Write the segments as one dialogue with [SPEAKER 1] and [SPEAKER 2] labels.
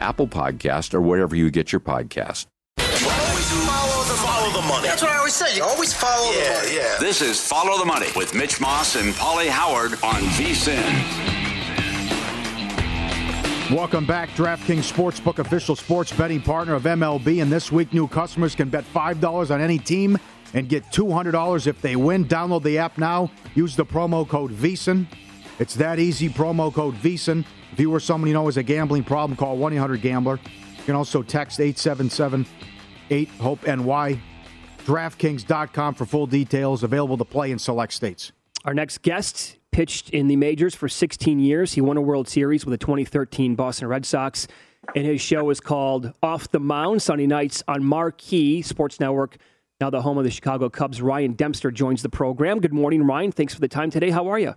[SPEAKER 1] Apple Podcast, or wherever you get your podcast.
[SPEAKER 2] Follow the, follow the money. That's what I always say. You always follow yeah, the money. Yeah.
[SPEAKER 3] This is Follow the Money with Mitch Moss and Pauly Howard on VSIN.
[SPEAKER 4] Welcome back, DraftKings Sportsbook, official sports betting partner of MLB. And this week, new customers can bet $5 on any team and get $200 if they win. Download the app now. Use the promo code VSIN. It's that easy. Promo code VSIN. If you or someone you know has a gambling problem, call 1 800 Gambler. You can also text 877 8 HOPE NY. DraftKings.com for full details. Available to play in select states.
[SPEAKER 5] Our next guest pitched in the majors for 16 years. He won a World Series with the 2013 Boston Red Sox. And his show is called Off the Mound, Sunday nights on Marquee Sports Network. Now the home of the Chicago Cubs. Ryan Dempster joins the program. Good morning, Ryan. Thanks for the time today. How are you?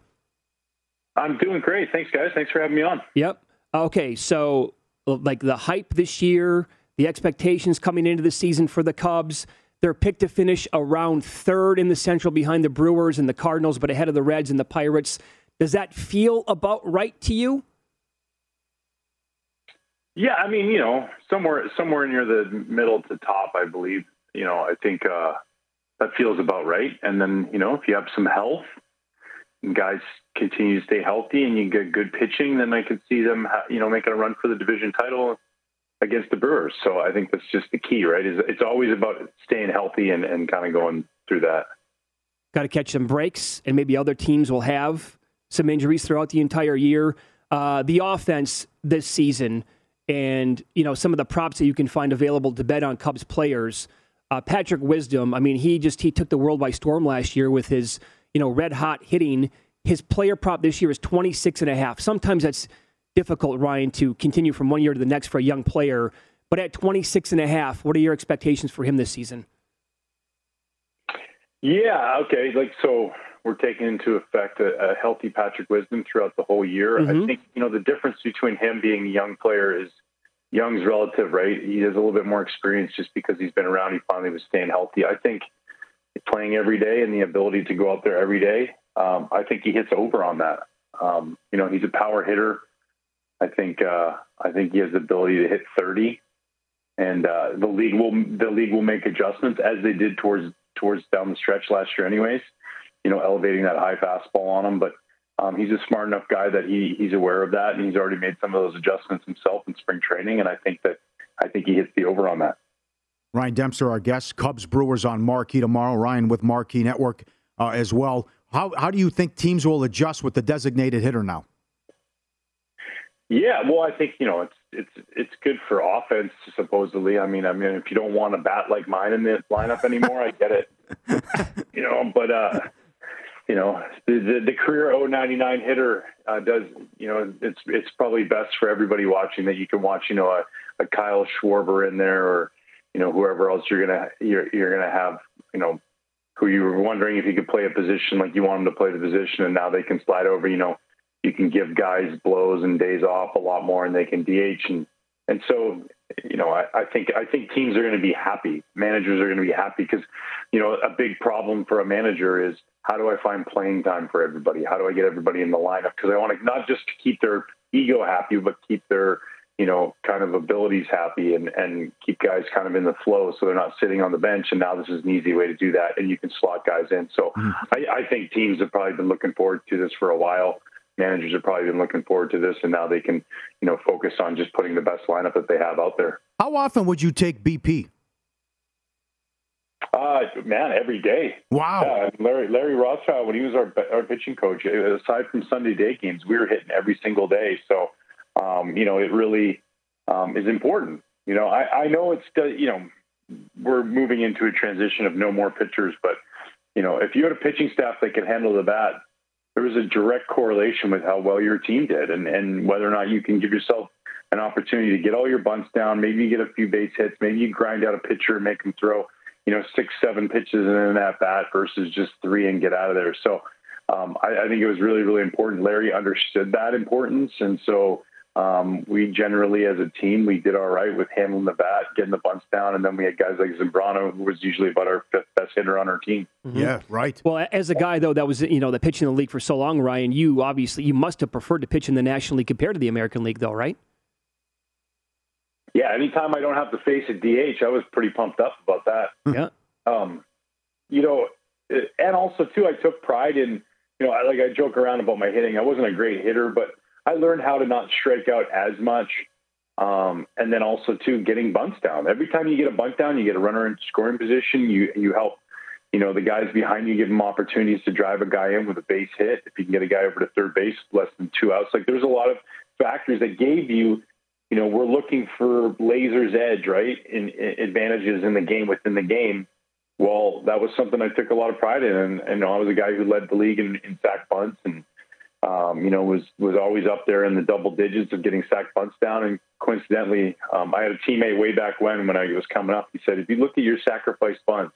[SPEAKER 6] I'm doing great. Thanks, guys. Thanks for having me on.
[SPEAKER 5] Yep. Okay, so like the hype this year, the expectations coming into the season for the Cubs. They're picked to finish around third in the Central behind the Brewers and the Cardinals, but ahead of the Reds and the Pirates. Does that feel about right to you?
[SPEAKER 6] Yeah, I mean, you know, somewhere somewhere near the middle to top, I believe. You know, I think uh, that feels about right. And then, you know, if you have some health guys continue to stay healthy and you get good pitching, then I could see them, you know, making a run for the division title against the Brewers. So I think that's just the key, right? Is it's always about staying healthy and, and kind of going through that.
[SPEAKER 5] Got to catch some breaks, and maybe other teams will have some injuries throughout the entire year. Uh, the offense this season, and you know some of the props that you can find available to bet on Cubs players. Uh, Patrick Wisdom, I mean, he just he took the world by storm last year with his you know, red hot hitting. His player prop this year is 26 and a half. Sometimes that's difficult, Ryan, to continue from one year to the next for a young player. But at 26 and a half, what are your expectations for him this season?
[SPEAKER 6] Yeah, okay. Like, so we're taking into effect a, a healthy Patrick Wisdom throughout the whole year. Mm-hmm. I think, you know, the difference between him being a young player is young's relative, right? He has a little bit more experience just because he's been around. He finally was staying healthy. I think playing every day and the ability to go out there every day, um, I think he hits over on that. Um, you know, he's a power hitter. I think uh, I think he has the ability to hit 30, and uh, the league will the league will make adjustments as they did towards towards down the stretch last year, anyways. You know, elevating that high fastball on him, but um, he's a smart enough guy that he he's aware of that, and he's already made some of those adjustments himself in spring training, and I think that I think he hits the over on that.
[SPEAKER 4] Ryan Dempster, our guest. Cubs Brewers on Marquee tomorrow. Ryan with Marquee Network uh, as well. How, how do you think teams will adjust with the designated hitter now?
[SPEAKER 6] Yeah, well, I think, you know, it's it's it's good for offense supposedly. I mean, I mean, if you don't want a bat like mine in the lineup anymore, I get it. you know, but uh, you know, the the, the career 099 hitter uh, does. You know, it's it's probably best for everybody watching that you can watch. You know, a, a Kyle Schwarber in there, or you know, whoever else you're gonna you're you're gonna have. You know, who you were wondering if he could play a position like you want him to play the position, and now they can slide over. You know you can give guys blows and days off a lot more, and they can DH and and so you know I, I think I think teams are going to be happy. Managers are going to be happy because you know a big problem for a manager is how do I find playing time for everybody? How do I get everybody in the lineup? Because I want to not just keep their ego happy, but keep their you know kind of abilities happy and and keep guys kind of in the flow so they're not sitting on the bench. And now this is an easy way to do that, and you can slot guys in. So mm. I, I think teams have probably been looking forward to this for a while managers have probably been looking forward to this, and now they can, you know, focus on just putting the best lineup that they have out there.
[SPEAKER 4] How often would you take BP?
[SPEAKER 6] Uh, man, every day.
[SPEAKER 4] Wow.
[SPEAKER 6] Yeah, Larry Larry Rothschild, when he was our our pitching coach, aside from Sunday day games, we were hitting every single day. So, um, you know, it really um, is important. You know, I, I know it's you know we're moving into a transition of no more pitchers, but you know, if you had a pitching staff that could handle the bat, there was a direct correlation with how well your team did and, and whether or not you can give yourself an opportunity to get all your bunts down. Maybe you get a few base hits. Maybe you grind out a pitcher and make him throw, you know, six, seven pitches in that bat versus just three and get out of there. So um, I, I think it was really, really important. Larry understood that importance. And so um, we generally, as a team, we did all right with handling the bat, getting the bunts down, and then we had guys like Zambrano, who was usually about our fifth best hitter on our team.
[SPEAKER 4] Mm-hmm. Yeah, right.
[SPEAKER 5] Well, as a guy though that was you know the pitching in the league for so long, Ryan, you obviously you must have preferred to pitch in the National League compared to the American League, though, right?
[SPEAKER 6] Yeah, anytime I don't have to face a DH, I was pretty pumped up about that.
[SPEAKER 5] Yeah.
[SPEAKER 6] Um, you know, and also too, I took pride in you know, I, like I joke around about my hitting. I wasn't a great hitter, but I learned how to not strike out as much. Um, and then also too getting bunts down. Every time you get a bunt down, you get a runner in scoring position. You you help, you know, the guys behind you give them opportunities to drive a guy in with a base hit. If you can get a guy over to third base, less than two outs. Like there's a lot of factors that gave you, you know, we're looking for laser's edge, right? In, in advantages in the game within the game. Well, that was something I took a lot of pride in, and, and I was a guy who led the league in, in sack bunts and um, you know, was was always up there in the double digits of getting sack bunts down. And coincidentally, um, I had a teammate way back when when I was coming up. He said, if you look at your sacrifice bunts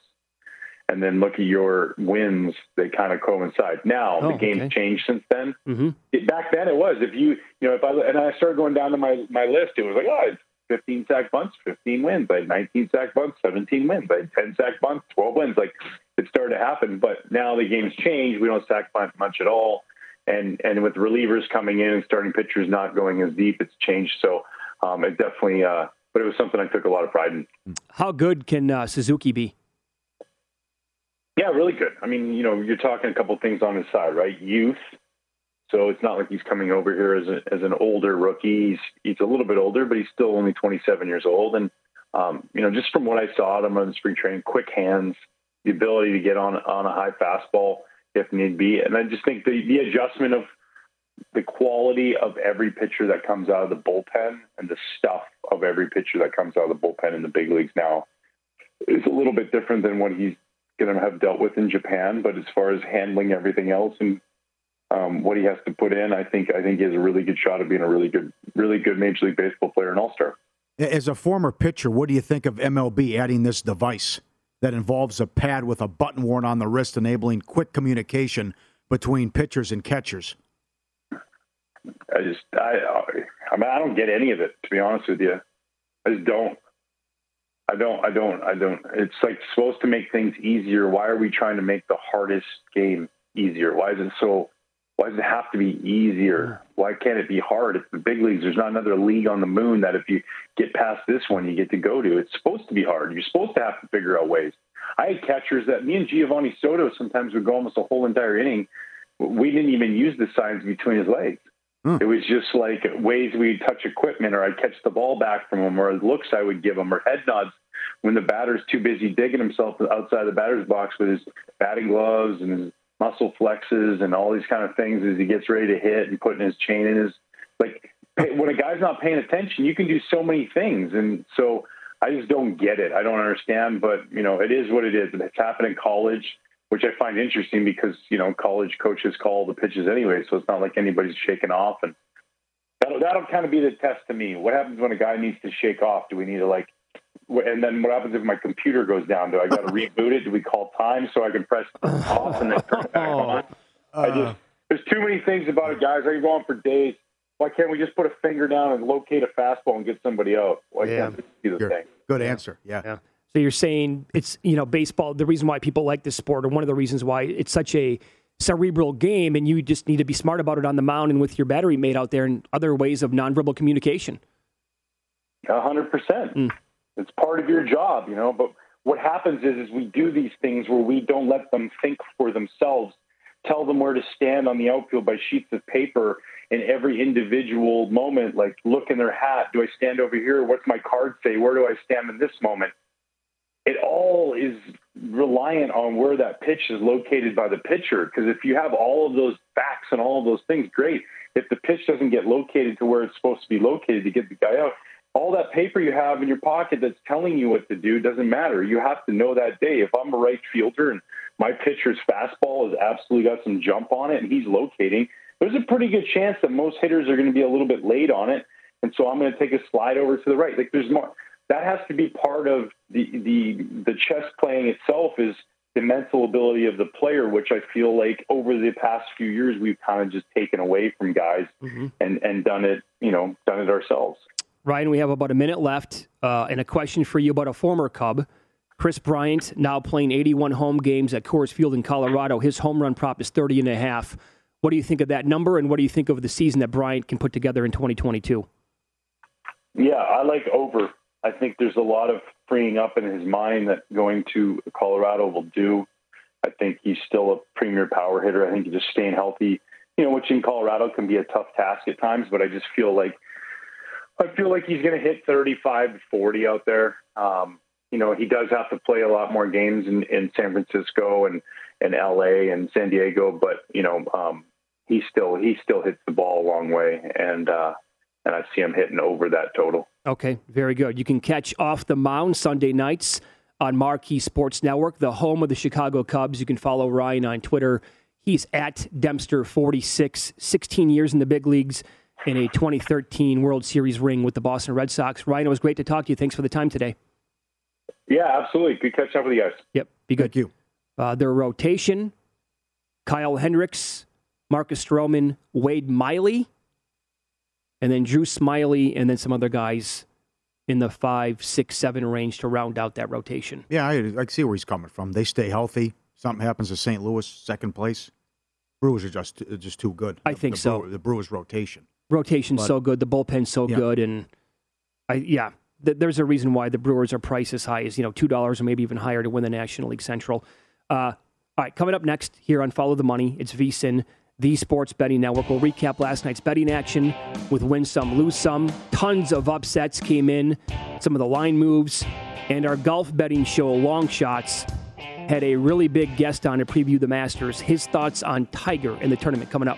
[SPEAKER 6] and then look at your wins, they kind of coincide. Now oh, the game's okay. changed since then.
[SPEAKER 5] Mm-hmm.
[SPEAKER 6] It, back then, it was if you you know if I and I started going down to my my list, it was like oh. It's, 15 sack bunts, 15 wins. I had 19 sack bunts, 17 wins. I had 10 sack bunts, 12 wins. Like it started to happen. But now the game's changed. We don't sack bunt much at all and and with relievers coming in and starting pitchers not going as deep, it's changed. So um, it definitely, uh, but it was something I took a lot of pride in.
[SPEAKER 5] How good can uh, Suzuki be?
[SPEAKER 6] Yeah, really good. I mean, you know, you're talking a couple things on his side, right? Youth. So it's not like he's coming over here as, a, as an older rookie. He's, he's a little bit older, but he's still only 27 years old. And, um, you know, just from what I saw him on spring training, quick hands, the ability to get on, on a high fastball if need be. And I just think the, the adjustment of the quality of every pitcher that comes out of the bullpen and the stuff of every pitcher that comes out of the bullpen in the big leagues now is a little bit different than what he's going to have dealt with in Japan. But as far as handling everything else and um, what he has to put in, I think I think he has a really good shot of being a really good, really good Major League Baseball player and All Star.
[SPEAKER 4] As a former pitcher, what do you think of MLB adding this device? That involves a pad with a button worn on the wrist, enabling quick communication between pitchers and catchers?
[SPEAKER 6] I just, I, I mean, I don't get any of it to be honest with you. I just don't. I don't. I don't. I don't. It's like supposed to make things easier. Why are we trying to make the hardest game easier? Why is it so? Why does it have to be easier? Why can't it be hard? It's the big leagues. There's not another league on the moon that if you get past this one, you get to go to. It's supposed to be hard. You're supposed to have to figure out ways. I had catchers that me and Geovany Soto sometimes would go almost a whole entire inning. We didn't even use the signs between his legs. Hmm. It was just like ways we'd touch equipment, or I'd catch the ball back from him, or looks I would give him, or head nods when the batter's too busy digging himself outside the batter's box with his batting gloves and his muscle flexes and all these kind of things as he gets ready to hit and putting his chain in his like when a guy's not paying attention, you can do so many things, and so I just don't get it. I don't understand, but you know, it is what it is. It's happened in college, which I find interesting because you know college coaches call the pitches anyway, so it's not like anybody's shaking off, and that'll that'll kind of be the test to me. What happens when a guy needs to shake off? Do we need to like? And then what happens if my computer goes down? Do I got to reboot it? Do we call time so I can press off and then turn it back on? I uh. just there's too many things about it, guys. I can go on for days. Why can't we just put a finger down and locate a fastball and get somebody out? Why
[SPEAKER 4] Yeah.
[SPEAKER 6] can't this be the
[SPEAKER 4] Good-
[SPEAKER 6] thing?
[SPEAKER 4] Good answer. Yeah.
[SPEAKER 5] Yeah. So you're saying it's you know baseball. The reason why people like this sport, or one of the reasons why it's such a cerebral game, and you just need to be smart about it on the mound and with your battery mate out there, and other ways of nonverbal communication.
[SPEAKER 6] A hundred percent. Hmm. It's part of your job, you know. But what happens is, is we do these things where we don't let them think for themselves. Tell them where to stand on the outfield by sheets of paper in every individual moment. Like, look in their hat. Do I stand over here? What's my card say? Where do I stand in this moment? It all is reliant on where that pitch is located by the pitcher. Because if you have all of those facts and all of those things, great. If the pitch doesn't get located to where it's supposed to be located to get the guy out, all that paper you have in your pocket that's telling you what to do doesn't matter. You have to know that day. If I'm a right fielder and my pitcher's fastball has absolutely got some jump on it and he's locating, there's a pretty good chance that most hitters are going to be a little bit late on it. And so I'm going to take a slide over to the right. Like there's more that has to be part of the the the chess playing itself is the mental ability of the player, which I feel like over the past few years we've kind of just taken away from guys mm-hmm. and and done it, you know, done it ourselves.
[SPEAKER 5] Ryan, we have about a minute left, uh, and a question for you about a former Cub. Kris Bryant now playing 81 home games at Coors Field in Colorado. His home run prop is 30 and a half. What do you think of that number, and what do you think of the season that Bryant can put together in 2022?
[SPEAKER 6] Yeah, I like over. I think there's a lot of freeing up in his mind that going to Colorado will do. I think he's still a premier power hitter. I think he's just staying healthy, you know, which in Colorado can be a tough task at times, but I just feel like I feel like he's going to hit 35 to 40 out there. Um, you know, he does have to play a lot more games in, in San Francisco and, and LA and San Diego, but you know, um, he still, he still hits the ball a long way. And, uh, and I see him hitting over that total.
[SPEAKER 5] Okay, very good. You can catch Off the Mound Sunday nights on Marquee Sports Network, the home of the Chicago Cubs. You can follow Ryan on Twitter. He's at Dempster46, 16 years in the big leagues in a 2013 World Series ring with the Boston Red Sox. Ryan, it was great to talk to you. Thanks for the time today.
[SPEAKER 6] Yeah, absolutely. Good catch up with you guys.
[SPEAKER 5] Yep, be good.
[SPEAKER 4] Thank you.
[SPEAKER 5] Uh, their rotation Kyle Hendricks, Marcus Stroman, Wade Miley, and then Drew Smyly, and then some other guys in the five, six, seven range to round out that rotation.
[SPEAKER 4] Yeah, I, I see where he's coming from. They stay healthy. Something happens to St. Louis, second place. Brewers are just just too good.
[SPEAKER 5] I think
[SPEAKER 4] the
[SPEAKER 5] so.
[SPEAKER 4] Brewer- the Brewers rotation.
[SPEAKER 5] Rotation's
[SPEAKER 4] But-
[SPEAKER 5] so good, the bullpen's so
[SPEAKER 4] Yeah.
[SPEAKER 5] good, and I yeah, th- there's a reason why the Brewers are priced as high as you know two dollars or maybe even higher to win the National League Central. Uh, all right, coming up next here on Follow the Money, it's VSIN, the Sports Betting Network. We'll recap last night's betting action with win some, lose some. Tons of upsets came in, some of the line moves, and our golf betting show, Long Shots, had a really big guest on to preview the Masters. His thoughts on Tiger in the tournament coming up.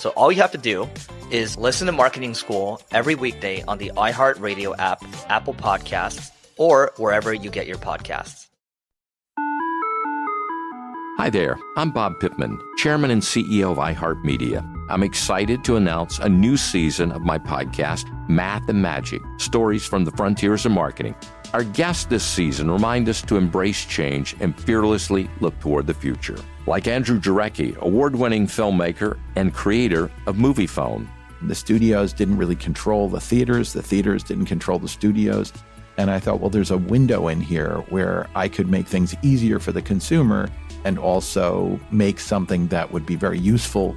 [SPEAKER 7] So all you have to do is listen to Marketing School every weekday on the iHeartRadio app, Apple Podcasts, or wherever you get your podcasts.
[SPEAKER 1] Hi there, I'm Bob Pittman, Chairman and CEO of iHeartMedia. I'm excited to announce a new season of my podcast, Math and Magic Stories from the Frontiers of Marketing. Our guests this season remind us to embrace change and fearlessly look toward the future. Like Andrew Jarecki, award winning filmmaker and creator of Moviefone.
[SPEAKER 8] The studios didn't really control the theaters, the theaters didn't control the studios. And I thought, well, there's a window in here where I could make things easier for the consumer and also make something that would be very useful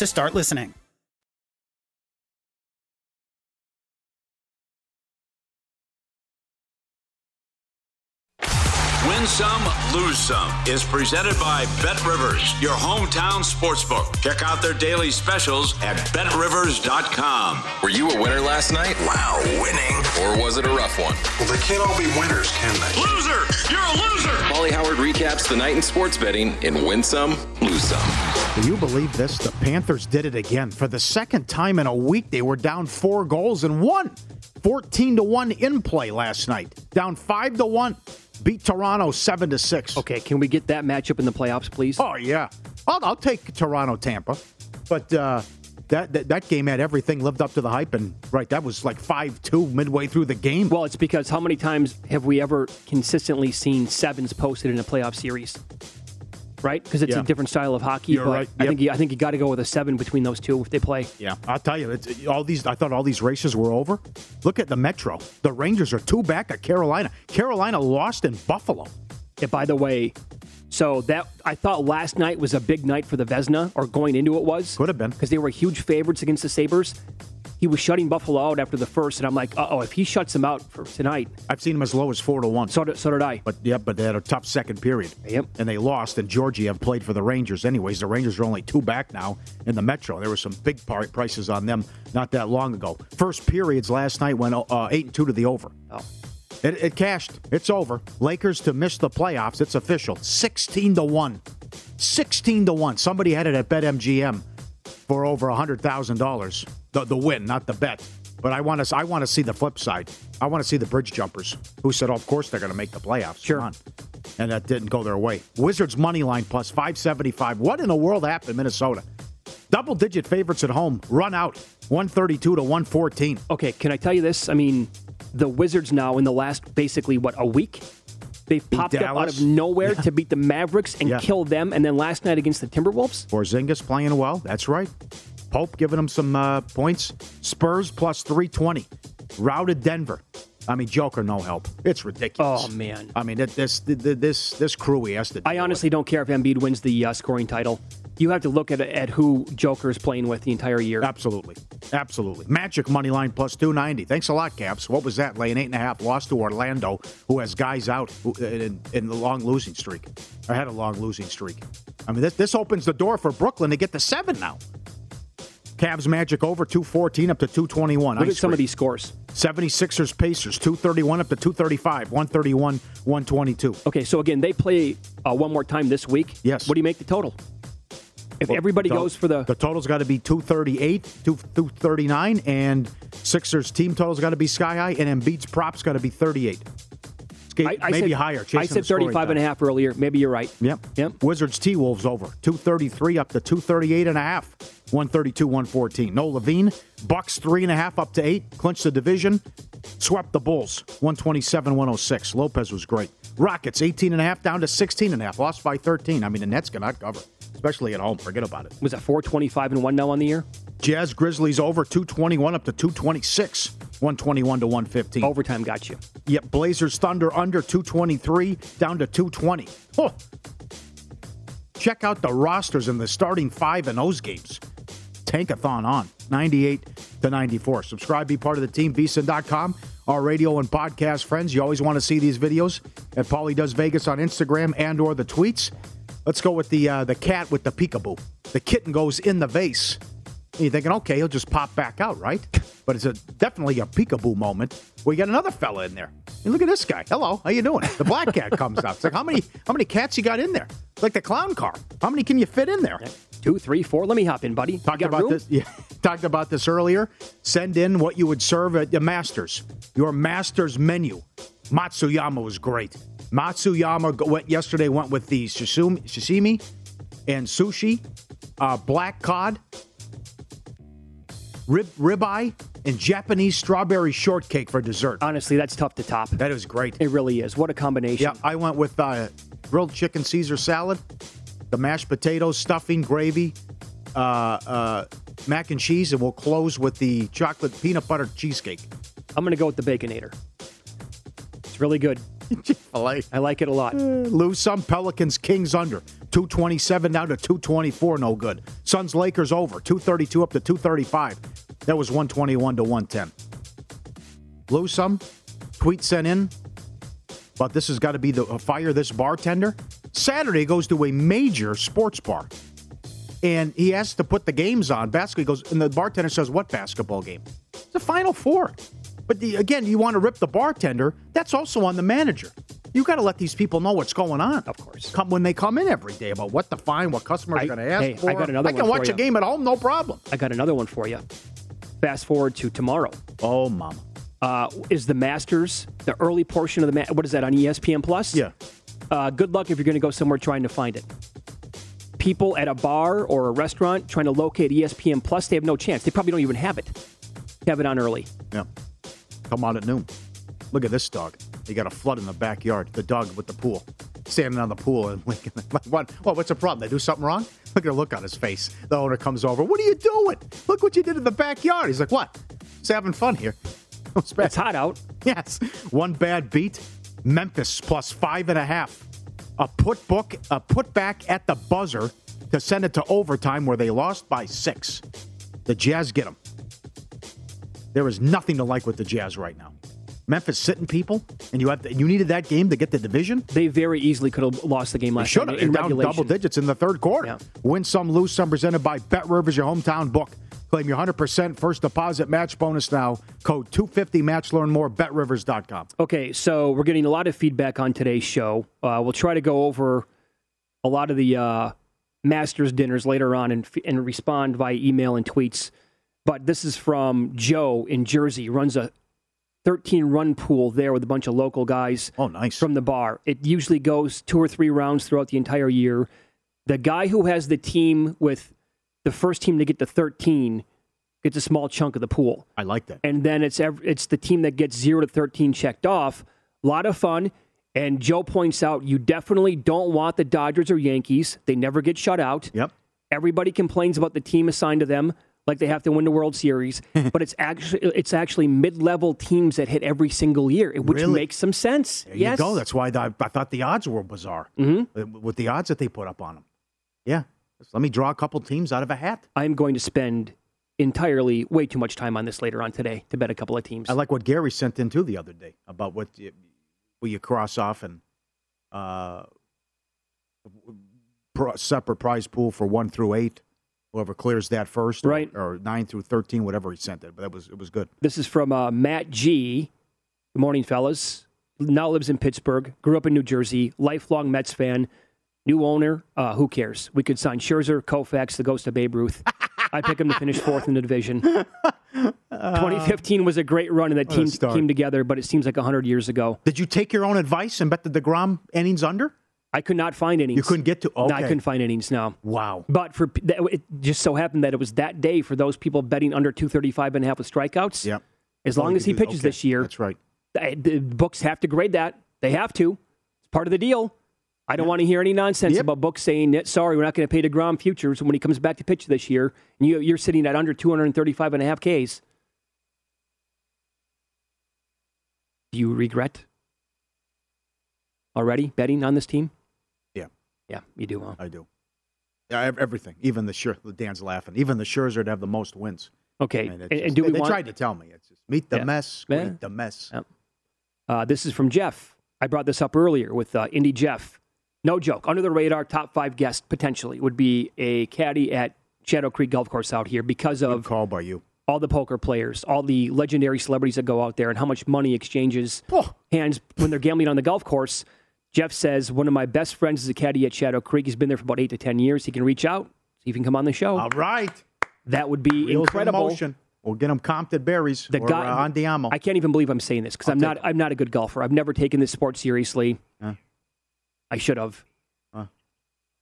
[SPEAKER 9] to start listening.
[SPEAKER 3] Win Some, Lose Some is presented by Bet Rivers, your hometown sportsbook. Check out their daily specials at betrivers.com.
[SPEAKER 10] Were you a winner last night?
[SPEAKER 2] Wow, winning.
[SPEAKER 10] Or was it a rough one?
[SPEAKER 2] Well, they can't all be winners, can they?
[SPEAKER 3] Loser! You're a loser!
[SPEAKER 10] Pauly Howard recaps the night in sports betting in Win Some, Lose Some.
[SPEAKER 4] Can you believe this? The Panthers did it again. For the second time in a week, they were down four goals and won. 14 to 1 in play last night. Down 5 to 1. Beat Toronto 7 to 6.
[SPEAKER 5] Okay, can we get that matchup in the playoffs, please?
[SPEAKER 4] Oh, yeah. I'll, I'll take Toronto Tampa. But uh, that, that that game had everything lived up to the hype. And, right, that was like 5 2 midway through the game.
[SPEAKER 5] Well, it's because how many times have we ever consistently seen sevens posted in a playoff series? Right, because it's
[SPEAKER 4] Yeah.
[SPEAKER 5] a different style of hockey.
[SPEAKER 4] You're
[SPEAKER 5] but
[SPEAKER 4] right.
[SPEAKER 5] I
[SPEAKER 4] Yep.
[SPEAKER 5] think you, I think you got to go with a seven between those two if they play.
[SPEAKER 4] Yeah, I'll tell you, it's, all these. I thought all these races were over. Look at the Metro. The Rangers are two back at Carolina. Carolina lost in Buffalo.
[SPEAKER 5] And by the way, so that I thought last night was a big night for the Vesna, or going into it was.
[SPEAKER 4] Could have been.
[SPEAKER 5] Because they were huge favorites against the Sabres. He was shutting Buffalo out after the first, and I'm like, uh oh, if he shuts them out for tonight.
[SPEAKER 4] I've seen them as low as four to one.
[SPEAKER 5] So did, so did I.
[SPEAKER 4] But yeah, but they had a tough second period.
[SPEAKER 5] Yep.
[SPEAKER 4] And they lost. And Georgiev played for the Rangers. Anyways, the Rangers are only two back now in the Metro. There were some big par- prices on them not that long ago. First periods last night went uh, eight and two to the over.
[SPEAKER 5] Oh.
[SPEAKER 4] It, it cashed. It's over. Lakers to miss the playoffs. It's official. Sixteen to one. Sixteen to one. Somebody had it at BetMGM for over a hundred thousand dollars. The the win, not the bet. But I want to I want to see the flip side. I want to see the bridge jumpers who said, oh, "Of course they're going to make the playoffs."
[SPEAKER 5] Sure.
[SPEAKER 4] And that didn't go their way. Wizards money line plus 575. What in the world happened in Minnesota? Double digit favorites at home. Run out 132 to 114.
[SPEAKER 5] Okay, can I tell you this? I mean, the Wizards now in the last basically what a week, they've popped up out of nowhere
[SPEAKER 4] Yeah.
[SPEAKER 5] to beat the Mavericks and
[SPEAKER 4] Yeah.
[SPEAKER 5] kill them, and then last night against the Timberwolves.
[SPEAKER 4] Porzingis playing well. That's right. Pope giving them some uh, points. Spurs plus 320. Routed Denver. I mean, Joker no help. It's ridiculous.
[SPEAKER 5] Oh man,
[SPEAKER 4] I mean, it- this this this crew he has to.
[SPEAKER 5] I honestly don't care if Embiid wins the uh, scoring title. You have to look at at who Joker is playing with the entire year.
[SPEAKER 4] Absolutely, absolutely. Magic money line plus 290. Thanks a lot, Cavs. What was that? Laying eight and a half. Lost to Orlando, who has guys out in, in the long losing streak. I had a long losing streak. I mean, this, this opens the door for Brooklyn to get to seven now. Cavs Magic over 214 up to 221.
[SPEAKER 5] Look
[SPEAKER 4] Ice
[SPEAKER 5] at some of these scores.
[SPEAKER 4] 76ers Pacers 231 up to 235, 131, 122.
[SPEAKER 5] Okay, so again, they play uh, one more time this week.
[SPEAKER 4] Yes.
[SPEAKER 5] What do you make the total? If everybody
[SPEAKER 4] the-
[SPEAKER 5] goes for the
[SPEAKER 4] the total's got to be 238, 2 239 and Sixers team total's got to be sky high and Embiid's props got to be 38. It's ga-
[SPEAKER 5] I, I
[SPEAKER 4] maybe
[SPEAKER 5] said,
[SPEAKER 4] higher.
[SPEAKER 5] I said
[SPEAKER 4] the
[SPEAKER 5] 35 and a half earlier. Maybe you're right.
[SPEAKER 4] Yep.
[SPEAKER 5] Yep.
[SPEAKER 4] Wizards T Wolves over 233 up to 238 and a half. 132, 114. No LaVine. Bucks three and a half up to eight. Clinched the division. Swept the Bulls 127, 106. Lopez was great. Rockets 18 and a half down to 16 and a half. Lost by 13. I mean, the Nets cannot cover, especially at home. Forget about it.
[SPEAKER 5] Was it 425 and 1 now on the year?
[SPEAKER 4] Jazz Grizzlies over 221 up to 226. 121 to 115.
[SPEAKER 5] Overtime got you.
[SPEAKER 4] Yep, Blazers Thunder under 223 down to 220. Oh. Check out the rosters in the starting five in those games. Tankathon on 98 to 94. Subscribe, be part of the team, vsin.com. Our radio and podcast friends, you always want to see these videos at Paulie Does Vegas on Instagram and or the tweets. Let's go with the uh, the cat with the peekaboo. The kitten goes in the vase. And you're thinking, okay, he'll just pop back out, right? But it's a definitely a peekaboo moment. We got another fella in there. And look at this guy. Hello, how you doing? The black cat comes out. It's like how many how many cats you got in there? Like the clown car. How many can you fit in there?
[SPEAKER 5] Two, three, four. Let me hop in, buddy.
[SPEAKER 4] Talked about
[SPEAKER 5] room?
[SPEAKER 4] this. Yeah, talked about this earlier. Send in what you would serve at the Masters. Your Masters menu. Matsuyama was great. Matsuyama went yesterday. Went with the sashimi, and sushi, uh, black cod, rib ribeye, and Japanese strawberry shortcake for dessert.
[SPEAKER 5] Honestly, that's tough to top.
[SPEAKER 4] That is great.
[SPEAKER 5] It really is. What a combination.
[SPEAKER 4] Yeah, I went with uh, grilled chicken Caesar salad, the mashed potatoes, stuffing, gravy, uh, uh, mac and cheese, and we'll close with the chocolate peanut butter cheesecake.
[SPEAKER 5] I'm going to go with the Baconator. It's really good. I like it a lot.
[SPEAKER 4] Lose some Pelicans, Kings under 227 down to 224, no good. Suns, Lakers over 232 up to 235. That was 121 to 110. Lose some. Tweet sent in. But this has got to be the uh, fire this bartender. Saturday goes to a major sports bar. And he has to put the games on. Basketball goes, and the bartender says, What basketball game? It's the Final Four. But the, again, you want to rip the bartender. That's also on the manager. You got to let these people know what's going on.
[SPEAKER 5] Of course.
[SPEAKER 4] Come when they come in every day about what to find, what customers
[SPEAKER 5] I-
[SPEAKER 4] are going to ask
[SPEAKER 5] hey, I got another
[SPEAKER 4] I can
[SPEAKER 5] for
[SPEAKER 4] watch a game at home, no problem.
[SPEAKER 5] I got another one for you. Fast forward to tomorrow.
[SPEAKER 4] Oh, mama.
[SPEAKER 5] Uh, is the Masters the early portion of the ma- what is that on ESPN Plus?
[SPEAKER 4] Yeah.
[SPEAKER 5] Uh, good luck if you're going to go somewhere trying to find it. People at a bar or a restaurant trying to locate ESPN Plus, they have no chance. They probably don't even have it. Have it on early.
[SPEAKER 4] Yeah. Come on at noon. Look at this dog. He got a flood in the backyard. The dog with the pool. Standing on the pool and. Like, what? Well, what's the problem? They do something wrong? Look at the look on his face. The owner comes over. What are you doing? Look what you did in the backyard. He's like, what? Just having fun here. It's.
[SPEAKER 5] It's hot out.
[SPEAKER 4] Yes. One bad beat. Memphis plus five and a half. A put book, a put back at the buzzer to send it to overtime where they lost by six. The Jazz get them. There is nothing to like with the Jazz right now. Memphis sitting people, and you have to, you needed that game to get the division.
[SPEAKER 5] They very easily could have lost the game last
[SPEAKER 4] Should have
[SPEAKER 5] in
[SPEAKER 4] down
[SPEAKER 5] regulation.
[SPEAKER 4] double digits in the third quarter. Win some, lose some. Presented by Bet Rivers, your hometown book. Claim your 100% first deposit match bonus now. Code 250 match. Learn more. BetRivers.com.
[SPEAKER 5] Okay, so we're getting a lot of feedback on today's show. Uh, we'll try to go over a lot of the uh, Masters dinners later on and, and respond via email and tweets. But this is from Joe in Jersey. Runs a 13 run pool there with a bunch of local guys.
[SPEAKER 4] Oh, nice.
[SPEAKER 5] From the bar. It usually goes two or three rounds throughout the entire year. The guy who has the team with the first team to get to 13 gets a small chunk of the pool
[SPEAKER 4] I like that.
[SPEAKER 5] and then it's ev- it's the team that gets zero to thirteen checked off. A lot of fun. And Joe points out you definitely don't want the Dodgers or Yankees. They never get shut out.
[SPEAKER 4] Yep.
[SPEAKER 5] Everybody complains about the team assigned to them, like they have to win the World Series. but it's actually it's actually mid level teams that hit every single year, which
[SPEAKER 4] Really?
[SPEAKER 5] makes some sense.
[SPEAKER 4] There
[SPEAKER 5] yes.
[SPEAKER 4] you go. That's why I, I thought the odds were bizarre
[SPEAKER 5] Mm-hmm.
[SPEAKER 4] with the odds that they put up on them. Yeah. Let me draw a couple teams out of a hat.
[SPEAKER 5] I'm going to spend entirely way too much time on this later on today to bet a couple of teams.
[SPEAKER 4] I like what Gary sent in too the other day about what you, what you cross off and uh, separate prize pool for one through eight. Whoever clears that first,
[SPEAKER 5] Right.
[SPEAKER 4] or, or nine through thirteen, whatever he sent it. But that was it was good.
[SPEAKER 5] This is from uh, Matt G. Good morning, fellas. Now lives in Pittsburgh. Grew up in New Jersey. Lifelong Mets fan. New owner. Uh, who cares? We could sign Scherzer, Koufax, the ghost of Babe Ruth. I pick him to finish fourth in the division. 2015 was a great run, and that team came together. But it seems like hundred years ago.
[SPEAKER 4] Did you take your own advice and bet the Degrom innings under?
[SPEAKER 5] I could not find innings.
[SPEAKER 4] You couldn't get to.
[SPEAKER 5] No, I couldn't find innings. No.
[SPEAKER 4] Wow.
[SPEAKER 5] But for it just so happened that it was that day for those people betting under 235 and a half with strikeouts.
[SPEAKER 4] Yep.
[SPEAKER 5] As long as he pitches
[SPEAKER 4] okay,
[SPEAKER 5] this year,
[SPEAKER 4] That's right.
[SPEAKER 5] the books have to grade that. They have to. It's part of the deal. I don't want to hear any nonsense about books saying, that, sorry, we're not going to pay DeGrom futures when he comes back to pitch this year. And you, you're sitting at under 235 and a half Ks. Do you regret already betting on this team?
[SPEAKER 4] Yeah.
[SPEAKER 5] Yeah, you do, huh?
[SPEAKER 4] I do. Yeah, ev- everything. Even the Scher- Dan's laughing. Even the Scherzer to have the most wins.
[SPEAKER 5] Okay.
[SPEAKER 4] And,
[SPEAKER 5] And-
[SPEAKER 4] just-
[SPEAKER 5] and do we
[SPEAKER 4] they
[SPEAKER 5] want-
[SPEAKER 4] tried to tell me it's just meet the
[SPEAKER 5] Yeah.
[SPEAKER 4] mess,
[SPEAKER 5] Yeah.
[SPEAKER 4] the mess.
[SPEAKER 5] Uh, this is from Jeff. I brought this up earlier with uh, Indy Jeff. No joke. Under the radar, top five guest potentially would be a caddy at Shadow Creek Golf Course out here because of
[SPEAKER 4] call by you.
[SPEAKER 5] all the poker players, all the legendary celebrities that go out there, and how much money exchanges hands when they're gambling on the golf course. Jeff says one of my best friends is a caddy at Shadow Creek. He's been there for about eight to ten years. He can reach out, see if he can come on the show.
[SPEAKER 4] All right.
[SPEAKER 5] That would be incredible.
[SPEAKER 4] We'll get him comped at Berries
[SPEAKER 5] The
[SPEAKER 4] or
[SPEAKER 5] guy,
[SPEAKER 4] uh, on Diamo.
[SPEAKER 5] I can't even believe I'm saying this because I'm not. I'm not a good golfer. I've never taken this sport seriously. I should have.
[SPEAKER 4] Huh.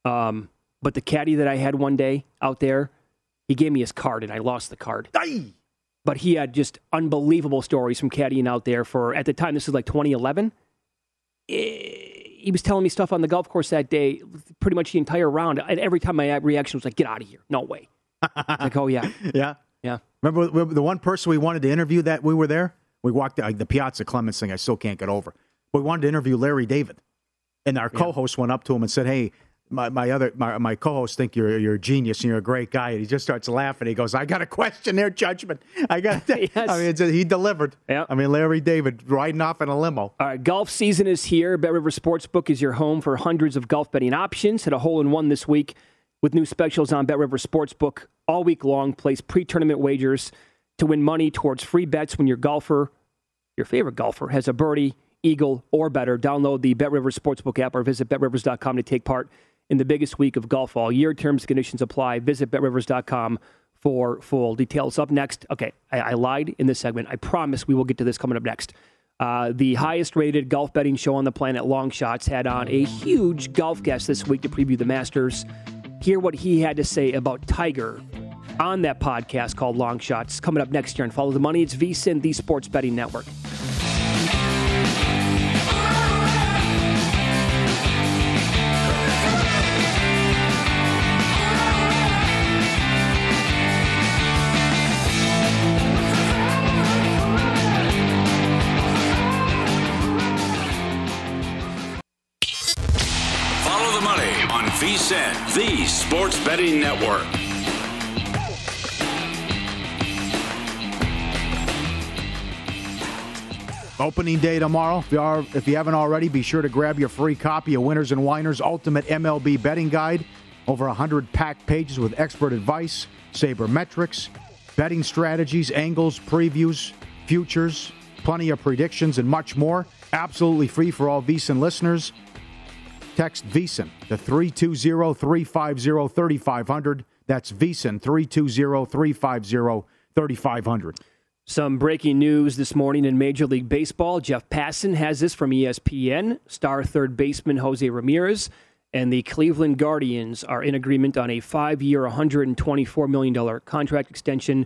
[SPEAKER 5] Um, but the caddy that I had one day out there, he gave me his card and I lost the card.
[SPEAKER 4] Aye.
[SPEAKER 5] But he had just unbelievable stories from caddying out there for at the time. This is like 2011. Eh, He was telling me stuff on the golf course that day, pretty much the entire round. And every time my reaction was like, "Get out of here! No way!" like, oh yeah,
[SPEAKER 4] yeah.
[SPEAKER 5] yeah.
[SPEAKER 4] Remember, the one person we wanted to interview that we were there? We walked uh, the Piazza Clemens thing. I still can't get over. We wanted to interview Larry David, and our co-host went up to him and said, "Hey, my, my other my, my co-hosts think you're you're a genius and you're a great guy." And he just starts laughing. He goes, "I got to question their judgment. I got." To I mean, he delivered.
[SPEAKER 5] Yeah.
[SPEAKER 4] I mean, Larry David riding off in a limo.
[SPEAKER 5] All right, golf season is here. Bet River Sportsbook is your home for hundreds of golf betting options. Hit a hole in one this week with new specials on Bet River Sportsbook all week long. Place pre tournament wagers to win money towards free bets when your golfer, your favorite golfer, has a birdie, eagle, or better. Download the Bet River Sportsbook app or visit betrivers.com to take part in the biggest week of golf all year. Terms and conditions apply. Visit betrivers.com for full details. Up next, okay, I, I lied in this segment. I promise we will get to this coming up next. Uh, the highest rated golf betting show on the planet, Long Shots, had on a huge golf guest this week to preview the Masters. Hear what he had to say about Tiger on that podcast called Long Shots. Coming up next year and follow the money. It's VSIN, the Sports Betting Network.
[SPEAKER 3] Sports Betting Network.
[SPEAKER 4] Opening day tomorrow. If you, are, if you haven't already, be sure to grab your free copy of Winners and Winers Ultimate MLB Betting Guide. Over 100 packed pages with expert advice, sabermetrics, betting strategies, angles, previews, futures, plenty of predictions, and much more. Absolutely free for all VSIN listeners. Text VSIN to 320 350 3500. That's VSIN 320 350 3500.
[SPEAKER 5] Some breaking news this morning in Major League Baseball. Jeff Passan has this from ESPN. Star third baseman Jose Ramirez and the Cleveland Guardians are in agreement on a five year, $124 million contract extension.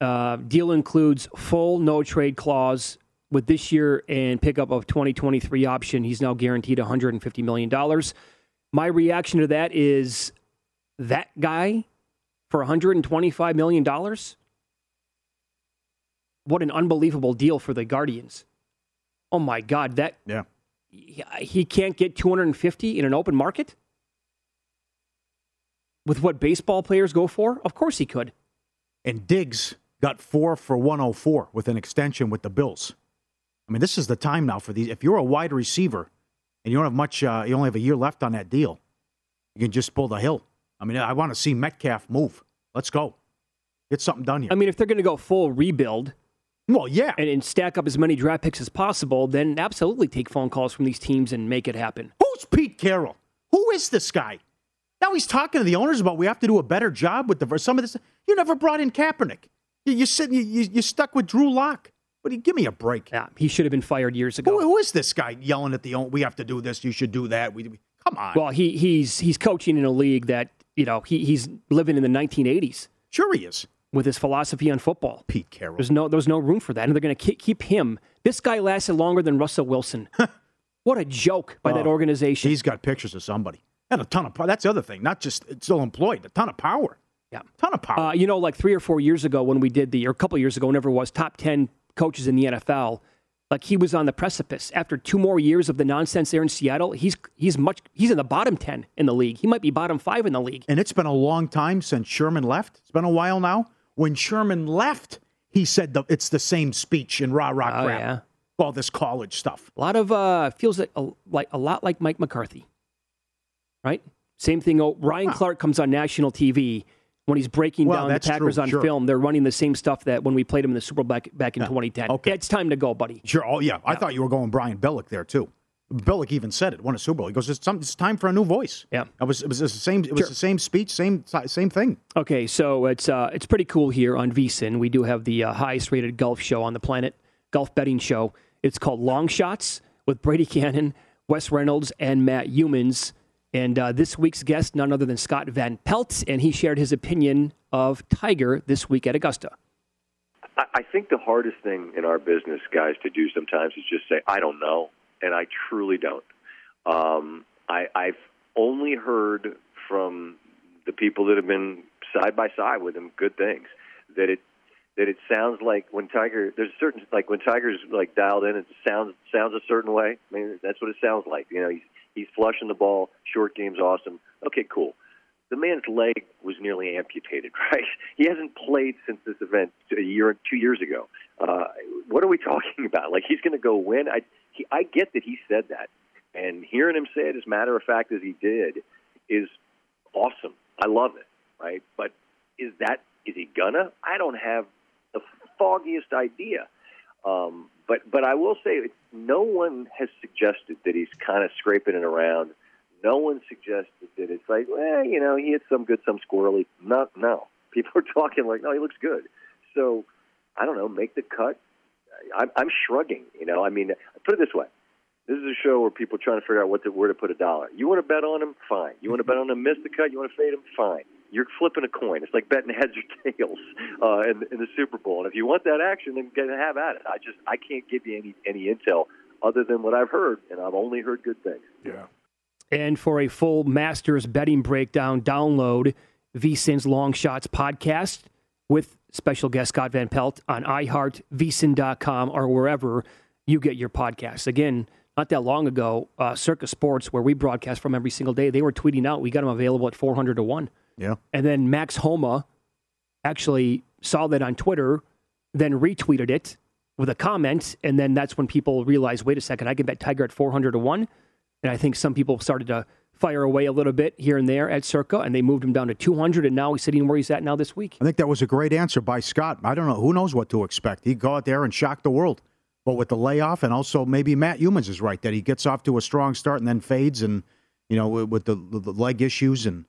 [SPEAKER 5] Uh, deal includes full no trade clause with this year and pickup of 2023 option. He's now guaranteed $150 million. My reaction to that is that guy for $125 million? what an unbelievable deal for the Guardians. Oh my God, that
[SPEAKER 4] Yeah.
[SPEAKER 5] he, can't get 250 in an open market with what baseball players go for? Of course he could.
[SPEAKER 4] And Diggs got four for 104 with an extension with the Bills. I mean, this is the time now for these. If you're a wide receiver and you don't have much, uh, you only have a year left on that deal, you can just pull the hill. I mean, I want to see Metcalf move. Let's go. Get something done here.
[SPEAKER 5] I mean, if they're going to go full rebuild,
[SPEAKER 4] well, yeah,
[SPEAKER 5] and, and stack up as many draft picks as possible, then absolutely take phone calls from these teams and make it happen.
[SPEAKER 4] Who's Pete Carroll? Who is this guy? Now he's talking to the owners about we have to do a better job with the some of this. You never brought in Kaepernick. You, you sitting, you, you, you stuck with Drew Lock. Give me a break.
[SPEAKER 5] Yeah, he should have been fired years ago.
[SPEAKER 4] Who, who is this guy yelling at the? We have to do this. You should do that. We, we come on.
[SPEAKER 5] Well, he he's he's coaching in a league that you know he, he's living in the 1980s.
[SPEAKER 4] Sure, he is
[SPEAKER 5] with his philosophy on football.
[SPEAKER 4] Pete Carroll.
[SPEAKER 5] There's no there's no room for that, and they're going to keep him. This guy lasted longer than Russell Wilson. what a joke by oh, that organization.
[SPEAKER 4] He's got pictures of somebody and a ton of power. That's the other thing. Not just still employed, a ton of power.
[SPEAKER 5] Yeah,
[SPEAKER 4] ton of power.
[SPEAKER 5] Uh, you know, like three or four years ago when we did the, or a couple years ago, whenever it was top ten coaches in the NFL. Like he was on the precipice. After two more years of the nonsense there in Seattle, he's he's much he's in the bottom ten in the league. He might be bottom five in the league.
[SPEAKER 4] And it's been a long time since Sherman left. It's been a while now. When Sherman left, he said the, it's the same speech in rah rah
[SPEAKER 5] oh,
[SPEAKER 4] crap.
[SPEAKER 5] Yeah.
[SPEAKER 4] All this college stuff.
[SPEAKER 5] A lot of uh, feels like a, like a lot like Mike McCarthy, right? Same thing. Oh, Ryan wow. Clark comes on national TV when he's breaking
[SPEAKER 4] well,
[SPEAKER 5] down the Packers
[SPEAKER 4] true,
[SPEAKER 5] on
[SPEAKER 4] sure.
[SPEAKER 5] film. They're running the same stuff that when we played them in the Super Bowl back, back in
[SPEAKER 4] yeah.
[SPEAKER 5] 2010.
[SPEAKER 4] Okay.
[SPEAKER 5] it's time to go, buddy.
[SPEAKER 4] Sure. Oh, yeah. I thought you were going Brian Billick there, too. Billick even said it. Won a Super Bowl. He goes, "It's, some, it's time for a new voice."
[SPEAKER 5] Yeah,
[SPEAKER 4] it was it was the same. It was
[SPEAKER 5] sure.
[SPEAKER 4] the same speech, same same thing.
[SPEAKER 5] Okay, so it's uh, it's pretty cool here on VSIN. We do have the uh, highest rated golf show on the planet, golf betting show. It's called Long Shots with Brady Kannon, Wes Reynolds, and Matt Youmans. And uh, this week's guest, none other than Scott Van Pelt, and he shared his opinion of Tiger this week at Augusta.
[SPEAKER 11] I think the hardest thing in our business, guys, to do sometimes is just say, I don't know and I truly don't. Um, I, I've only heard from the people that have been side by side with him good things. That it that it sounds like when Tiger there's certain like when Tiger's like dialed in, it sounds sounds a certain way. I mean that's what it sounds like. You know, he's he's flushing the ball, short game's awesome. Okay, cool. The man's leg was nearly amputated, right? He hasn't played since this event a year, two years ago. Uh, what are we talking about? Like he's going to go win? I he, I get that he said that, and hearing him say it as matter of fact as he did is awesome. I love it, right? But is that is he gonna? I don't have the foggiest idea. Um, but but I will say no one has suggested that he's kind of scraping it around. No one suggested that it's like, well, you know, he hit some good, some squirrely. No, no. People are talking like, no, he looks good. So I don't know, make the cut, I'm, I'm shrugging. You know, I mean, put it this way: this is a show where people are trying to figure out what to, where to put a dollar. You want to bet on him? Fine. You want to bet on him? Miss the cut? You want to fade him? Fine. You're flipping a coin. It's like betting heads or tails uh, in, in the Super Bowl. And if you want that action, then get have at it. I just I can't give you any any intel other than what I've heard, and I've only heard good things.
[SPEAKER 4] Yeah.
[SPEAKER 5] And for a full Masters betting breakdown, download VSIN's Long Shots podcast with special guest Scott Van Pelt on iHeart, VSIN.com, or wherever you get your podcasts. Again, not that long ago, uh, Circa Sports, where we broadcast from every single day, they were tweeting out we got them available at 400 to 1.
[SPEAKER 4] Yeah.
[SPEAKER 5] And then Max Homa actually saw that on Twitter, then retweeted it with a comment. And then that's when people realized wait a second, I can bet Tiger at 400 to 1. And I think some people started to fire away a little bit here and there at Circa, and they moved him down to 200, and now he's sitting where he's at now this week.
[SPEAKER 4] I think that was a great answer by Scott. I don't know. Who knows what to expect? He'd go out there and shock the world. But with the layoff, and also maybe Matt Youmans is right that he gets off to a strong start and then fades, and, you know, with the, the leg issues and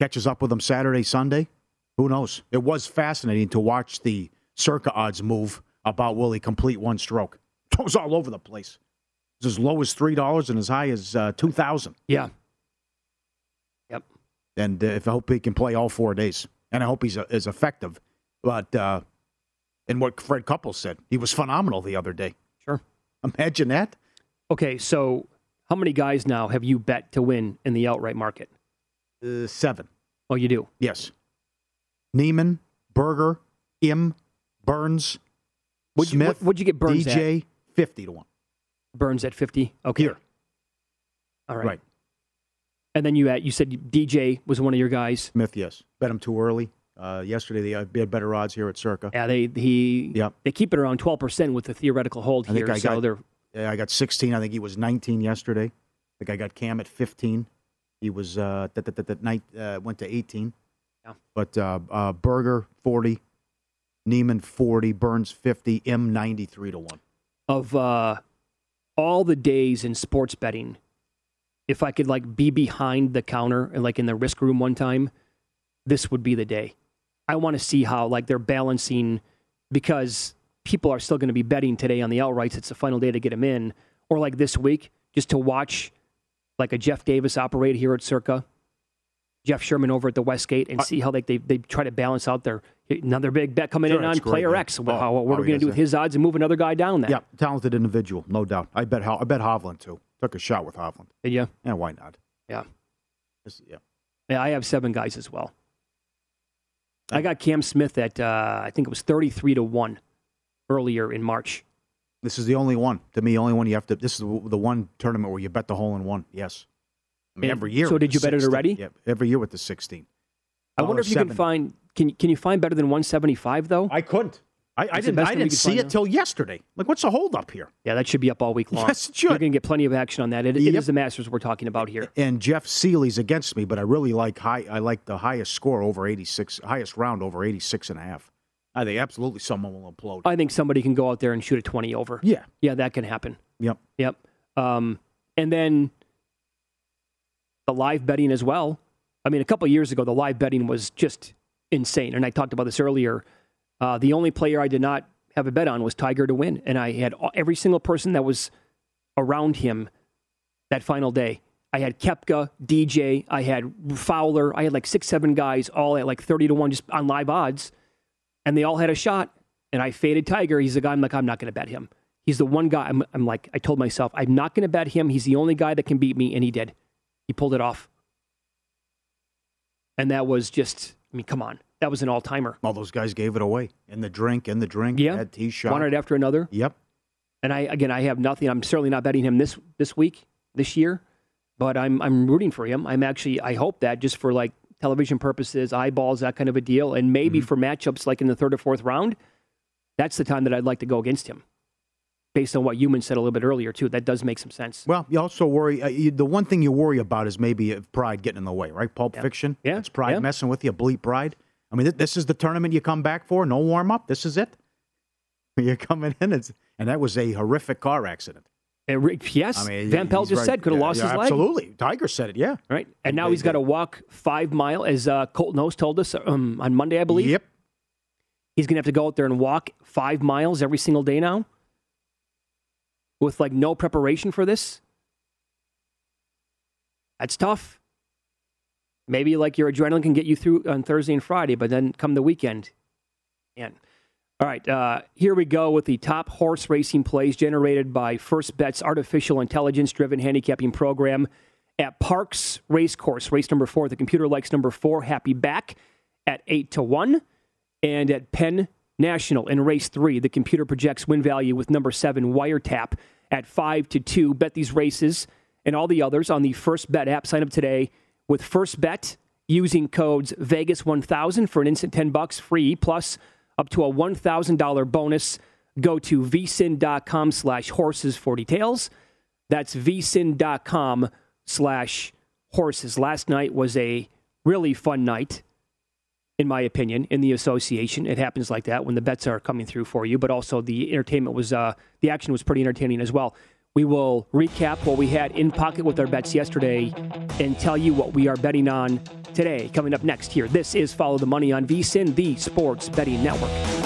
[SPEAKER 4] catches up with him Saturday, Sunday. Who knows? It was fascinating to watch the Circa odds move about will he complete one stroke. It was all over the place. It's as low as three dollars and as high as uh, two thousand.
[SPEAKER 5] Yeah. Yep.
[SPEAKER 4] And uh, if I hope he can play all four days, and I hope he's uh, is effective. But uh, and what Fred Couples said, he was phenomenal the other day.
[SPEAKER 5] Sure.
[SPEAKER 4] Imagine that.
[SPEAKER 5] Okay, so how many guys now have you bet to win in the outright market?
[SPEAKER 4] Uh, seven.
[SPEAKER 5] Oh, you do?
[SPEAKER 4] Yes. Niemann, Berger, Im, Burns,
[SPEAKER 5] would
[SPEAKER 4] Smith.
[SPEAKER 5] You, what, would you get Burns
[SPEAKER 4] DJ,
[SPEAKER 5] at?
[SPEAKER 4] fifty to one.
[SPEAKER 5] Burns at 50. Okay.
[SPEAKER 4] Here.
[SPEAKER 5] All right.
[SPEAKER 4] Right.
[SPEAKER 5] And then you had, you said DJ was one of your guys.
[SPEAKER 4] Smith, yes. Bet him too early. Uh, yesterday they had better odds here at Circa.
[SPEAKER 5] Yeah, they he
[SPEAKER 4] yep.
[SPEAKER 5] they keep it around 12% with the theoretical hold
[SPEAKER 4] I
[SPEAKER 5] here.
[SPEAKER 4] I
[SPEAKER 5] so
[SPEAKER 4] got,
[SPEAKER 5] they're
[SPEAKER 4] yeah, I got 16. I think he was 19 yesterday. I think I got Cam at 15. He was uh, that that that night uh, went to 18.
[SPEAKER 5] Yeah.
[SPEAKER 4] But uh, uh, Berger 40, Niemann 40, Burns 50, Im 93 to one.
[SPEAKER 5] Of uh, all the days in sports betting, if I could like be behind the counter and like in the risk room one time, this would be the day. I want to see how like they're balancing because people are still going to be betting today on the outrights. It's the final day to get them in, or like this week just to watch like a Jeff Davis operate here at Circa, Jeff Sherman over at the Westgate, and see how they they, they try to balance out their another big bet coming
[SPEAKER 4] Sure,
[SPEAKER 5] in on
[SPEAKER 4] it's great,
[SPEAKER 5] player
[SPEAKER 4] yeah.
[SPEAKER 5] X.
[SPEAKER 4] Oh,
[SPEAKER 5] how, what
[SPEAKER 4] oh,
[SPEAKER 5] are we going to do with his odds and move another guy down there?
[SPEAKER 4] Yeah, talented individual, no doubt. I bet I bet Hovland too. Took a shot with Hovland.
[SPEAKER 5] Did you?
[SPEAKER 4] Yeah, why not?
[SPEAKER 5] Yeah.
[SPEAKER 4] This- yeah.
[SPEAKER 5] Yeah, I have seven guys as well. I got Cam Smith at uh, I think it was thirty three to one earlier in March.
[SPEAKER 4] This is the only one. To me, only one you have to. This is the the one tournament where you bet the hole in one. Yes. I mean,
[SPEAKER 5] And
[SPEAKER 4] every year.
[SPEAKER 5] so did you bet it already?
[SPEAKER 4] Yeah, every year with the 16.
[SPEAKER 5] I wonder if you can find can can you find better than one seventy five though?
[SPEAKER 4] I couldn't. I, I didn't. I didn't see it
[SPEAKER 5] now?
[SPEAKER 4] till yesterday. Like, what's the hold up here?
[SPEAKER 5] Yeah, that should be up all week long.
[SPEAKER 4] Yes, it should.
[SPEAKER 5] You're going to get plenty of action on that. It, it
[SPEAKER 4] Yep.
[SPEAKER 5] is the Masters we're talking about here.
[SPEAKER 4] And Jeff Seeley's against me, but I really like high. I like the highest score over 86, highest round over 86 and a half. I think absolutely someone will implode.
[SPEAKER 5] I think somebody can go out there and shoot a twenty over.
[SPEAKER 4] Yeah.
[SPEAKER 5] yeah, that can happen.
[SPEAKER 4] Yep.
[SPEAKER 5] Yep. Um, and then the live betting as well. I mean, a couple of years ago, the live betting was just insane. And I talked about this earlier. Uh, the only player I did not have a bet on was Tiger to win. And I had every single person that was around him that final day. I had Koepka, DJ, I had Fowler, I had like six, seven guys all at like 30 to 1 just on live odds. And they all had a shot. And I faded Tiger. He's the guy I'm like, I'm not going to bet him. He's the one guy I'm, I'm like, I told myself, I'm not going to bet him. He's the only guy that can beat me. And he did. He pulled it off. And that was just, I mean, come on. That was an all timer.
[SPEAKER 4] All those guys gave it away in the drink, in the drink.
[SPEAKER 5] Yeah.
[SPEAKER 4] Had tee shot.
[SPEAKER 5] One right after another.
[SPEAKER 4] Yep.
[SPEAKER 5] And I again, I have nothing. I'm certainly not betting him this this week, this year, but I'm I'm rooting for him. I'm actually I hope that just for like television purposes, eyeballs, that kind of a deal, and maybe
[SPEAKER 4] Mm-hmm.
[SPEAKER 5] for matchups like in the third or fourth round, that's the time that I'd like to go against him. Based on what Human said a little bit earlier too, that does make some sense.
[SPEAKER 4] Well, you also worry. Uh, you, the one thing you worry about is maybe pride getting in the way, right? Pulp Fiction.
[SPEAKER 5] Yeah.
[SPEAKER 4] It's pride
[SPEAKER 5] Yeah.
[SPEAKER 4] messing with you. Bleep pride. I mean, th- this is the tournament you come back for. No warm up. This is it. You're coming in, it's, and that was a horrific car accident.
[SPEAKER 5] And yes,
[SPEAKER 4] I mean,
[SPEAKER 5] Van Pelt just
[SPEAKER 4] right.
[SPEAKER 5] said could have
[SPEAKER 4] Yeah,
[SPEAKER 5] lost
[SPEAKER 4] yeah,
[SPEAKER 5] his leg.
[SPEAKER 4] Absolutely, Tiger said it. Yeah,
[SPEAKER 5] Right, and now he's got to walk five mile, as uh, Colt Knost told us um, on Monday, I believe.
[SPEAKER 4] Yep.
[SPEAKER 5] He's going to have to go out there and walk five miles every single day now, with like no preparation for this. That's tough. Maybe like your adrenaline can get you through on Thursday and Friday, but then come the weekend, man. All right, uh, here we go with the top horse racing plays generated by First Bet's artificial intelligence driven handicapping program at Parx Racecourse. Race number four, the computer likes number four, Happy Back at 8 to 1. And at Penn National in race three, the computer projects win value with number seven, Wiretap at 5 to 2. Bet these races and all the others on the First Bet app. Sign up today with First Bet using codes Vegas1000 for an instant 10 bucks free, plus up to a $1,000 bonus. Go to vsin.com slash horses for details. That's vsin.com slash horses. Last night was a really fun night, in my opinion, in the association. It happens like that when the bets are coming through for you, but also the entertainment was, uh, the action was pretty entertaining as well. We will recap what we had in pocket with our bets yesterday and tell you what we are betting on today. Coming up next here, this is Follow the Money on VSIN, the Sports Betting Network.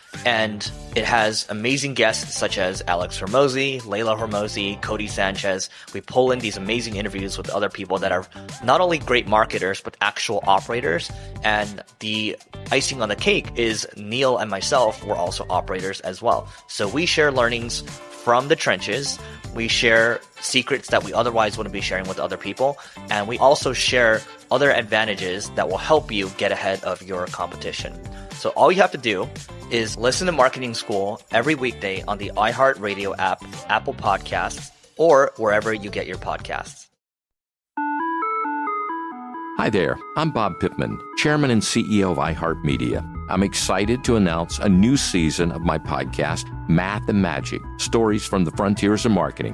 [SPEAKER 7] And it has amazing guests such as Alex Hormozi, Layla Hormozi, Codie Sanchez. We pull in these amazing interviews with other people that are not only great marketers, but actual operators. And the icing on the cake is Neil and myself were also operators as well. So we share learnings from the trenches. We share secrets that we otherwise wouldn't be sharing with other people. And we also share other advantages that will help you get ahead of your competition. So all you have to do is listen to Marketing School every weekday on the iHeartRadio app, Apple Podcasts, or wherever you get your podcasts.
[SPEAKER 1] Hi there, I'm Bob Pittman, Chairman and CEO of iHeartMedia. I'm excited to announce a new season of my podcast, Math and Magic Stories from the Frontiers of Marketing.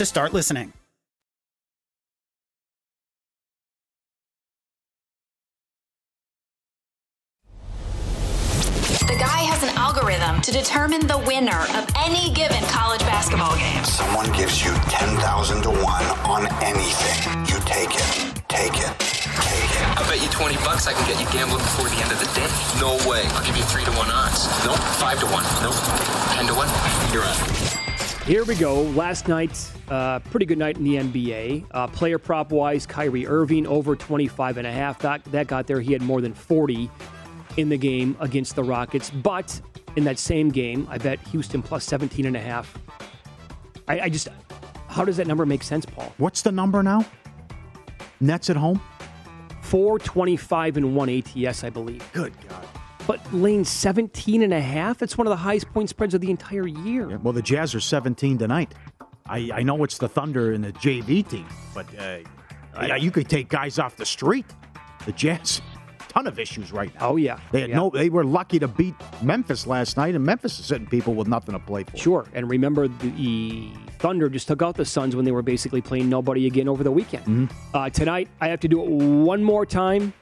[SPEAKER 9] to start listening.
[SPEAKER 12] The guy has an algorithm to determine the winner of any given college basketball game.
[SPEAKER 2] Someone gives you 10,000 to 1 on anything. You take it. Take it. Take it.
[SPEAKER 13] I bet you 20 bucks I can get you gambling before the end of the day. No way. I'll give you 3 to 1 odds. Nope. 5 to 1. Nope. 10 to 1. You're on.
[SPEAKER 5] Here we go. Last night, uh, pretty good night in the NBA. Uh, player prop wise, Kyrie Irving over 25 and a half. That, that got there. He had more than 40 in the game against the Rockets. But in that same game, I bet Houston plus 17 and a half. I, I just, how does that number make sense, Paul?
[SPEAKER 4] What's the number now? Nets at home?
[SPEAKER 5] 425 and 1 ATS, I believe.
[SPEAKER 4] Good God.
[SPEAKER 5] But Lane, 17 and a half? That's one of the highest point spreads of the entire year.
[SPEAKER 4] Yeah, well, the Jazz are 17 tonight. I, I know it's the Thunder and the JV team, but uh, I, you could take guys off the street. The Jazz, ton of issues right now.
[SPEAKER 5] Oh yeah,
[SPEAKER 4] they had
[SPEAKER 5] yeah.
[SPEAKER 4] no. They were lucky to beat Memphis last night, and Memphis is sitting people with nothing to play for.
[SPEAKER 5] Sure, and remember the Thunder just took out the Suns when they were basically playing nobody again over the weekend.
[SPEAKER 4] Mm-hmm.
[SPEAKER 5] Uh, tonight, I have to do it one more time.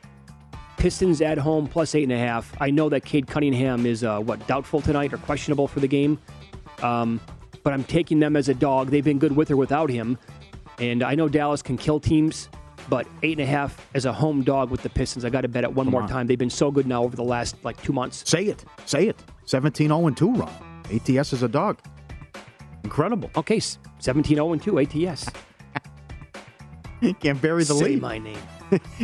[SPEAKER 5] Pistons at home plus eight and a half. I know that Cade Cunningham is uh, what doubtful tonight or questionable for the game, um, but I'm taking them as a dog. They've been good with or without him, and I know Dallas can kill teams. But eight and a half as a home dog with the Pistons, I got to bet it one
[SPEAKER 4] Come
[SPEAKER 5] more
[SPEAKER 4] on.
[SPEAKER 5] time. They've been so good now over the last like two months.
[SPEAKER 4] Say it. Say it. 17 0 2 run. ATS is a dog. Incredible.
[SPEAKER 5] Okay, 17 0 2 ATS.
[SPEAKER 4] Can't bury the lead.
[SPEAKER 5] Say
[SPEAKER 4] lead.
[SPEAKER 5] my name.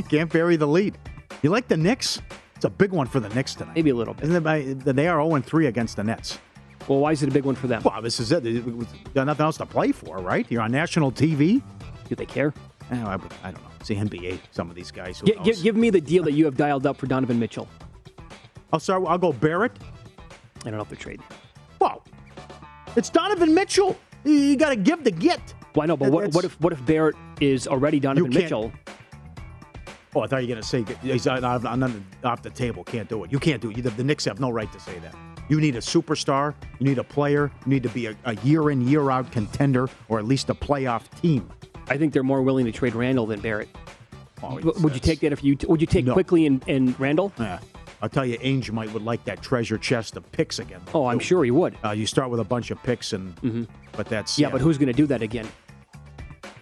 [SPEAKER 4] Can't bury the lead. You like the Knicks? It's a big one for the Knicks tonight.
[SPEAKER 5] Maybe a little bit.
[SPEAKER 4] Isn't it They are 0 3 against the Nets.
[SPEAKER 5] Well, why is it a big one for them?
[SPEAKER 4] Well, this is it. There's nothing else to play for, right? You're on national TV.
[SPEAKER 5] Do they care?
[SPEAKER 4] Eh, I, I, I don't know. It's the NBA. Some of these guys. Knows?
[SPEAKER 5] give, give me the deal that you have dialed up for Donovan Mitchell.
[SPEAKER 4] Oh, I'll start. I'll go Barrett.
[SPEAKER 5] I don't know if they're trading.
[SPEAKER 4] Well, it's Donovan Mitchell. You, got to give to get.
[SPEAKER 5] Well, I know, but what, what if what if Barrett is already Donovan Mitchell?
[SPEAKER 4] Oh, I thought you were going to say he's off the table. Can't do it. You can't do it. The, the Knicks have no right to say that. You need a superstar. You need a player. You need to be a, a year in, year out contender, or at least a playoff team.
[SPEAKER 5] I think they're more willing to trade Randle than Barrett.
[SPEAKER 4] Oh,
[SPEAKER 5] would you take that if you would you take
[SPEAKER 4] No.
[SPEAKER 5] quickly and, and Randle?
[SPEAKER 4] Yeah. I'll tell you, Ainge might would like that treasure chest of picks again.
[SPEAKER 5] Oh, I'm sure he would.
[SPEAKER 4] Uh, you start with a bunch of picks, and but that's
[SPEAKER 5] Yeah, but who's going to do that again?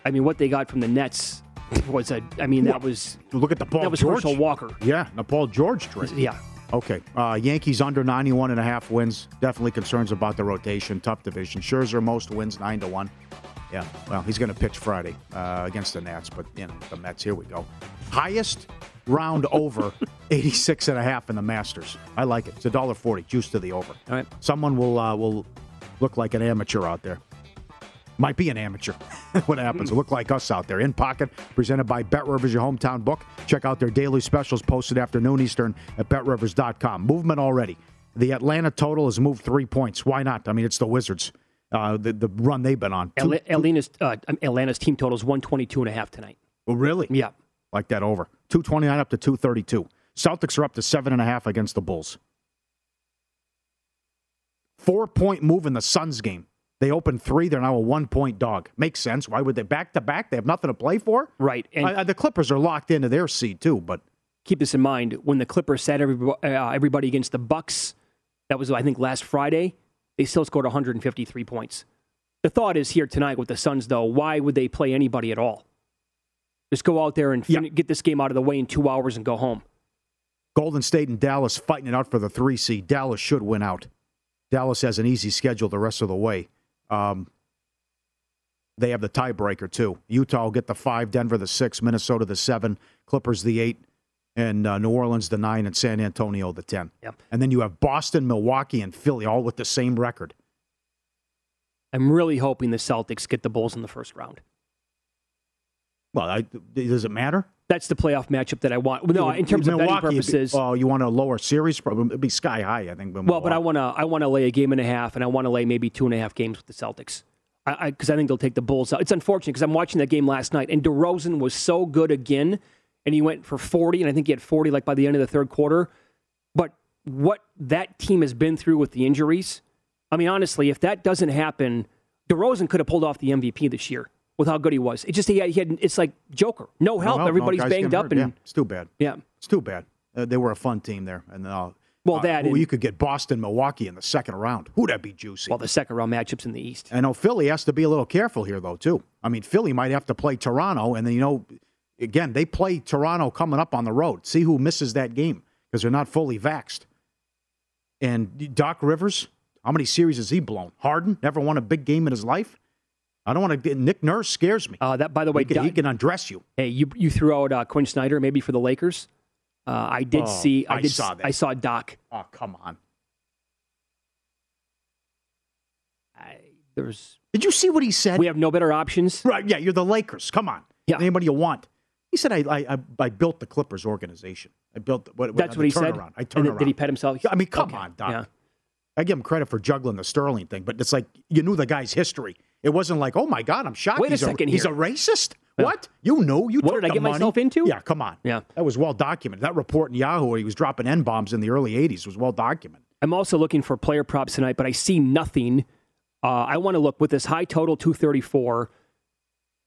[SPEAKER 5] I mean, what they got from the Nets was a. I mean, that was
[SPEAKER 4] look at the Paul
[SPEAKER 5] that was
[SPEAKER 4] George
[SPEAKER 5] Herschel Walker.
[SPEAKER 4] Yeah, the Paul George trade.
[SPEAKER 5] Yeah.
[SPEAKER 4] Okay. Uh, Yankees under 91 and a half wins. Definitely concerns about the rotation. Tough division. Scherzer most wins 9 to 1. Yeah. Well, he's going to pitch Friday uh, against the Nats, but you know, the Mets, here we go. Highest round over 86 and a half in the Masters. I like it. It's a dollar 40 juice to the over.
[SPEAKER 5] All right.
[SPEAKER 4] Someone will uh, will look like an amateur out there. Might be an amateur. what happens? Look like us out there. In Pocket, presented by Bet Rivers, your hometown book. Check out their daily specials posted afternoon Eastern at betrivers.com. Movement already. The Atlanta total has moved three points. Why not? I mean, it's the Wizards. Uh, the, the run they've been on. Two-
[SPEAKER 5] Atlanta's, uh, Atlanta's team total is 122 and a half tonight.
[SPEAKER 4] Oh, really?
[SPEAKER 5] Yeah.
[SPEAKER 4] Like that over. 229 up to 232. Celtics are up to seven and a half against the Bulls. Four point move in the Suns game. They opened three. They're now a one point dog. Makes sense. Why would they back to back? They have nothing to play for.
[SPEAKER 5] Right. And
[SPEAKER 4] Uh, the Clippers are locked into their seed too. But
[SPEAKER 5] keep this in mind when the Clippers sat everybody, uh, everybody against the Bucks. That was I think last Friday. They still scored 153 points. The thought is here tonight with the Suns, though. Why would they play anybody at all? Just go out there and fin- get this game out of the way in two hours and go home.
[SPEAKER 4] Golden State and Dallas fighting it out for the three seed. Dallas should win out. Dallas has an easy schedule the rest of the way. Um, they have the tiebreaker too. Utah will get the five, Denver the six, Minnesota the seven, Clippers the eight, and uh, New Orleans the nine, and San Antonio the ten.
[SPEAKER 5] Yep.
[SPEAKER 4] And then you have Boston, Milwaukee, and Philly all with the same record.
[SPEAKER 5] I'm really hoping the Celtics get the Bulls in the first round.
[SPEAKER 4] Well, I, does it matter?
[SPEAKER 5] That's the playoff matchup that I want. No, in terms of betting
[SPEAKER 4] Milwaukee, it'd be-
[SPEAKER 5] purposes.
[SPEAKER 4] oh, you want a lower series? Probably it'd be sky high. I think.
[SPEAKER 5] Well, but I want to I want to lay a game and a half, and I want to lay maybe two and a half games with the Celtics. I because I, think they'll take the Bulls out. It's unfortunate because I'm watching that game last night, and DeRozan was so good again, and he went for 40, and I think he had 40 like by the end of the third quarter. But what that team has been through with the injuries, I mean, honestly, if that doesn't happen, DeRozan could have pulled off the MVP this year with how good he was. It just he had, he had it's like Joker, no help.
[SPEAKER 4] No, no,
[SPEAKER 5] Everybody's
[SPEAKER 4] guys
[SPEAKER 5] banged up,
[SPEAKER 4] hurt.
[SPEAKER 5] and
[SPEAKER 4] yeah, it's too bad.
[SPEAKER 5] Yeah.
[SPEAKER 4] it's too bad. Uh, they were a fun team there, and uh,
[SPEAKER 5] Well,
[SPEAKER 4] uh,
[SPEAKER 5] that
[SPEAKER 4] ooh,
[SPEAKER 5] and-
[SPEAKER 4] you could get Boston, Milwaukee in the second round. Who'd that'd be juicy?
[SPEAKER 5] well, the second round matchups in the East.
[SPEAKER 4] I know Philly has to be a little careful here, though, too. I mean, Philly might have to play Toronto, and then you know, again, they play Toronto coming up on the road. See who misses that game because they're not fully vaxxed. And Doc Rivers, how many series has he blown? Harden never won a big game in his life. I don't want to get Nick Nurse scares me.
[SPEAKER 5] Uh, that by the way,
[SPEAKER 4] he can, he can undress you.
[SPEAKER 5] Hey, you you threw out uh, Quinn Snyder maybe for the Lakers. Uh, I did
[SPEAKER 4] Oh,
[SPEAKER 5] see. I,
[SPEAKER 4] I
[SPEAKER 5] did.
[SPEAKER 4] saw that.
[SPEAKER 5] I saw Doc.
[SPEAKER 4] Oh, come on.
[SPEAKER 5] i There's.
[SPEAKER 4] Did you see what he said?
[SPEAKER 5] We have no better options.
[SPEAKER 4] Right? Yeah, you're the Lakers. Come on.
[SPEAKER 5] Yeah.
[SPEAKER 4] Anybody you want. He said, I, I, I- built the Clippers organization. I built what,
[SPEAKER 5] That's what he said.
[SPEAKER 4] turnaround. I turned around.
[SPEAKER 5] did he pet himself?
[SPEAKER 4] I mean, come
[SPEAKER 5] Okay.
[SPEAKER 4] on, Doc.
[SPEAKER 5] Yeah.
[SPEAKER 4] I give him credit for juggling the Sterling thing, but it's like you knew the guy's history. It wasn't like, oh my God, I'm shocked.
[SPEAKER 5] Wait a
[SPEAKER 4] he's
[SPEAKER 5] second
[SPEAKER 4] He's a racist. What? You know You
[SPEAKER 5] What
[SPEAKER 4] took
[SPEAKER 5] did I get
[SPEAKER 4] money.
[SPEAKER 5] myself into?
[SPEAKER 4] Yeah, come on.
[SPEAKER 5] Yeah.
[SPEAKER 4] That was well documented. That report in Yahoo where he was dropping N bombs in the early '80s was well documented.
[SPEAKER 5] I'm also looking for player props tonight, but I see nothing. Uh, I want to look with this high total 234,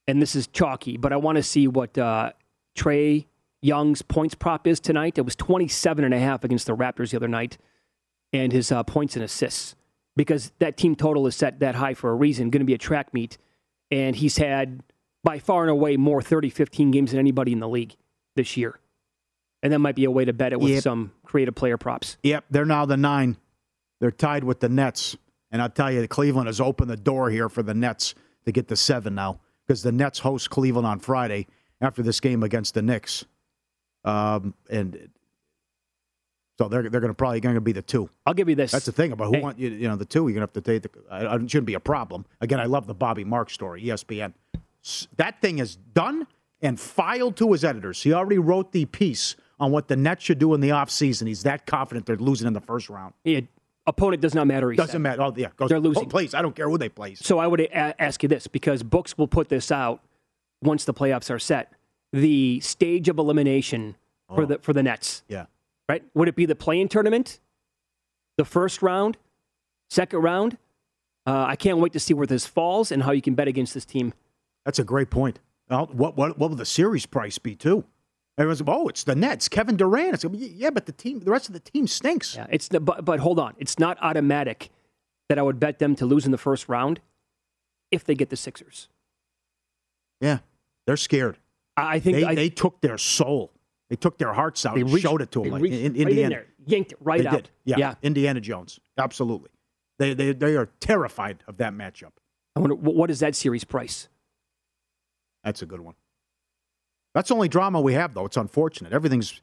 [SPEAKER 5] and this is chalky, but I want to see what uh, Trae Young's points prop is tonight. It was 27 and a half against the Raptors the other night, and his uh, points and assists because that team total is set that high for a reason. Going to be a track meet, and he's had by far and away more 30-15 games than anybody in the league this year. And that might be a way to bet it with
[SPEAKER 4] Yep.
[SPEAKER 5] some creative player props.
[SPEAKER 4] Yep, they're now the nine. They're tied with the Nets. And I'll tell you, Cleveland has opened the door here for the Nets to get to seven now because the Nets host Cleveland on Friday after this game against the Knicks. Um, and so they're, they're going to probably going to be the two.
[SPEAKER 5] I'll give you this.
[SPEAKER 4] That's the thing about who
[SPEAKER 5] Hey.
[SPEAKER 4] want you, you know the two. You're going to have to take the. It shouldn't be a problem. Again, I love the Bobby Mark story. ESPN. That thing is done and filed to his editors. He already wrote the piece on what the Nets should do in the offseason. He's that confident they're losing in the first round.
[SPEAKER 5] Yeah, opponent does not matter.
[SPEAKER 4] Doesn't
[SPEAKER 5] said.
[SPEAKER 4] matter. Oh yeah, goes,
[SPEAKER 5] They're losing.
[SPEAKER 4] Oh, please, I don't care who they play.
[SPEAKER 5] So I would a- ask you this because books will put this out once the playoffs are set. The stage of elimination for
[SPEAKER 4] Oh.
[SPEAKER 5] the for the Nets,
[SPEAKER 4] Yeah.
[SPEAKER 5] Right? Would it be the play-in tournament? the first round, second round. Uh, I can't wait to see where this falls and how you can bet against this team.
[SPEAKER 4] That's a great point. Well, what what what will the series price be too? Everyone's oh, it's the Nets, Kevin Durant. It's, yeah, but the team, the rest of the team stinks.
[SPEAKER 5] Yeah, it's the, but but hold on, it's not automatic that I would bet them to lose in the first round if they get the Sixers.
[SPEAKER 4] Yeah, they're scared.
[SPEAKER 5] I think
[SPEAKER 4] they,
[SPEAKER 5] I,
[SPEAKER 4] they took their soul. They took their hearts out
[SPEAKER 5] They
[SPEAKER 4] and
[SPEAKER 5] reached-
[SPEAKER 4] showed it to them. Like, in,
[SPEAKER 5] right in
[SPEAKER 4] Indiana,
[SPEAKER 5] there, yanked it right
[SPEAKER 4] they
[SPEAKER 5] out.
[SPEAKER 4] Did. Yeah.
[SPEAKER 5] Yeah.
[SPEAKER 4] Indiana Jones, absolutely. They, they they are terrified of that matchup.
[SPEAKER 5] I wonder what is that series price?
[SPEAKER 4] That's a good one. That's the only drama we have, though. It's unfortunate. Everything's,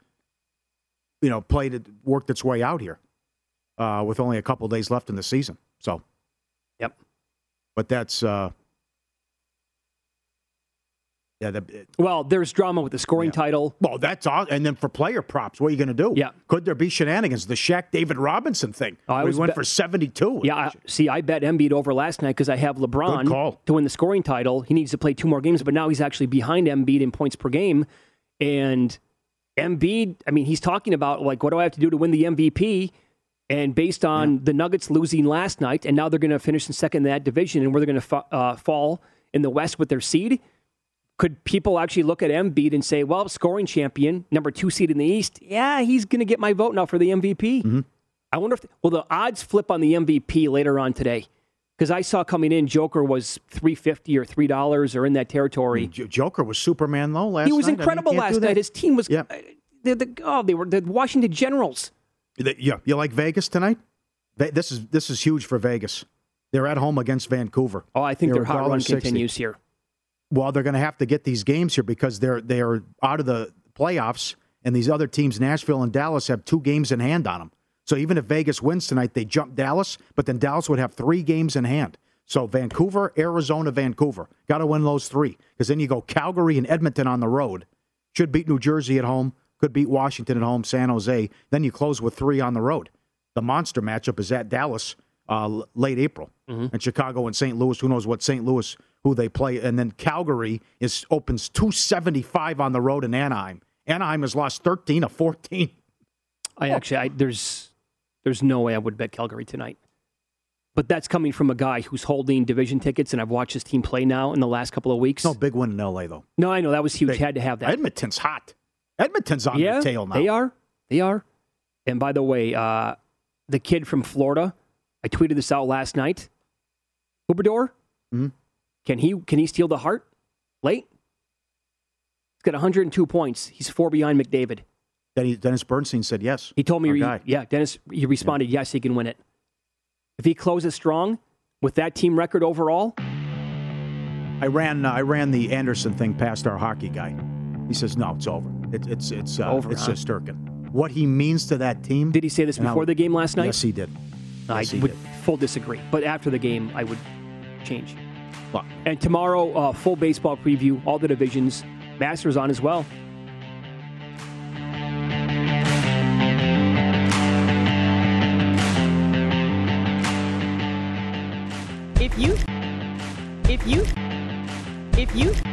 [SPEAKER 4] you know, played it, worked its way out here, uh, with only a couple days left in the season. So,
[SPEAKER 5] Yep.
[SPEAKER 4] But that's, uh, yeah. The,
[SPEAKER 5] Well, there's drama with the scoring title.
[SPEAKER 4] well, that's all. And then for player props, what are you going to do?
[SPEAKER 5] Yeah.
[SPEAKER 4] Could there be shenanigans? The Shaq David Robinson thing.
[SPEAKER 5] Oh, I was
[SPEAKER 4] went
[SPEAKER 5] bet-
[SPEAKER 4] for seventy-two.
[SPEAKER 5] Yeah, I- see, I bet Embiid over last night because I have LeBron to win the scoring title. He needs to play two more games, but now he's actually behind Embiid in points per game. And Embiid, I mean, he's talking about like, what do I have to do to win the MVP? And based on the Nuggets losing last night, and now they're going to finish in second in that division, and where they're going to fa- uh, fall in the West with their seed, could people actually look at Embiid and say, well, scoring champion, number two seed in the East, yeah, he's going to get my vote now for the MVP? I wonder if, well the odds flip on the MVP later on today? Because I saw coming in, Joker was three fifty or three dollars or in that territory.
[SPEAKER 4] J- Joker was Superman though last night.
[SPEAKER 5] he was
[SPEAKER 4] night. I mean,
[SPEAKER 5] incredible last night. His team was, uh, the, the, oh, they were the Washington Generals.
[SPEAKER 4] The- Yeah, you like Vegas tonight? This is this is huge for Vegas. They're at home against Vancouver.
[SPEAKER 5] Oh, I think
[SPEAKER 4] They're
[SPEAKER 5] their hot run
[SPEAKER 4] $1.60.
[SPEAKER 5] continues here.
[SPEAKER 4] Well, they're going to have to get these games here because they're they are out of the playoffs, and these other teams, Nashville and Dallas, have two games in hand on them. So even if Vegas wins tonight, they jump Dallas, but then Dallas would have three games in hand. So Vancouver, Arizona, Vancouver, got to win those three because then you go Calgary and Edmonton on the road. Should beat New Jersey at home, could beat Washington at home, San Jose. Then you close with three on the road. The monster matchup is at Dallas uh, late April, and Chicago and St. Louis. Who knows what St. Louis who they play? And then Calgary is opens two seventy five on the road in Anaheim. Anaheim has lost thirteen of fourteen.
[SPEAKER 5] I actually, I, there's, there's no way I would bet Calgary tonight. But that's coming from a guy who's holding division tickets, and I've watched his team play now in the last couple of weeks.
[SPEAKER 4] No big win in L.A. though.
[SPEAKER 5] No, I know that was huge.
[SPEAKER 4] Big.
[SPEAKER 5] Had to have that.
[SPEAKER 4] Edmonton's hot. Edmonton's on
[SPEAKER 5] yeah,
[SPEAKER 4] the tail now.
[SPEAKER 5] They are. They are. And by the way, uh, the kid from Florida, I tweeted this out last night. Huberdeau,
[SPEAKER 4] Mhm.
[SPEAKER 5] Can he can he steal the Hart late? He's got 102 points. He's four behind McDavid.
[SPEAKER 4] Denny- Dennis Bernstein said yes.
[SPEAKER 5] He told me, yeah, Dennis. He responded, yes, he can win it. If he closes strong with that team record overall,
[SPEAKER 4] I ran uh, I ran the Anderson thing past our hockey guy. He says no, it's over. It, it's it's uh,
[SPEAKER 5] Over,
[SPEAKER 4] It's
[SPEAKER 5] huh?
[SPEAKER 4] What he means to that team.
[SPEAKER 5] did he say this before the game last night?
[SPEAKER 4] Yes, he did.
[SPEAKER 5] I
[SPEAKER 4] he
[SPEAKER 5] would
[SPEAKER 4] did.
[SPEAKER 5] full disagree. But after the game, I would change.
[SPEAKER 4] Well,
[SPEAKER 5] And tomorrow, uh, full baseball preview, all the divisions. Masters on as well.
[SPEAKER 14] If you, if you, if you.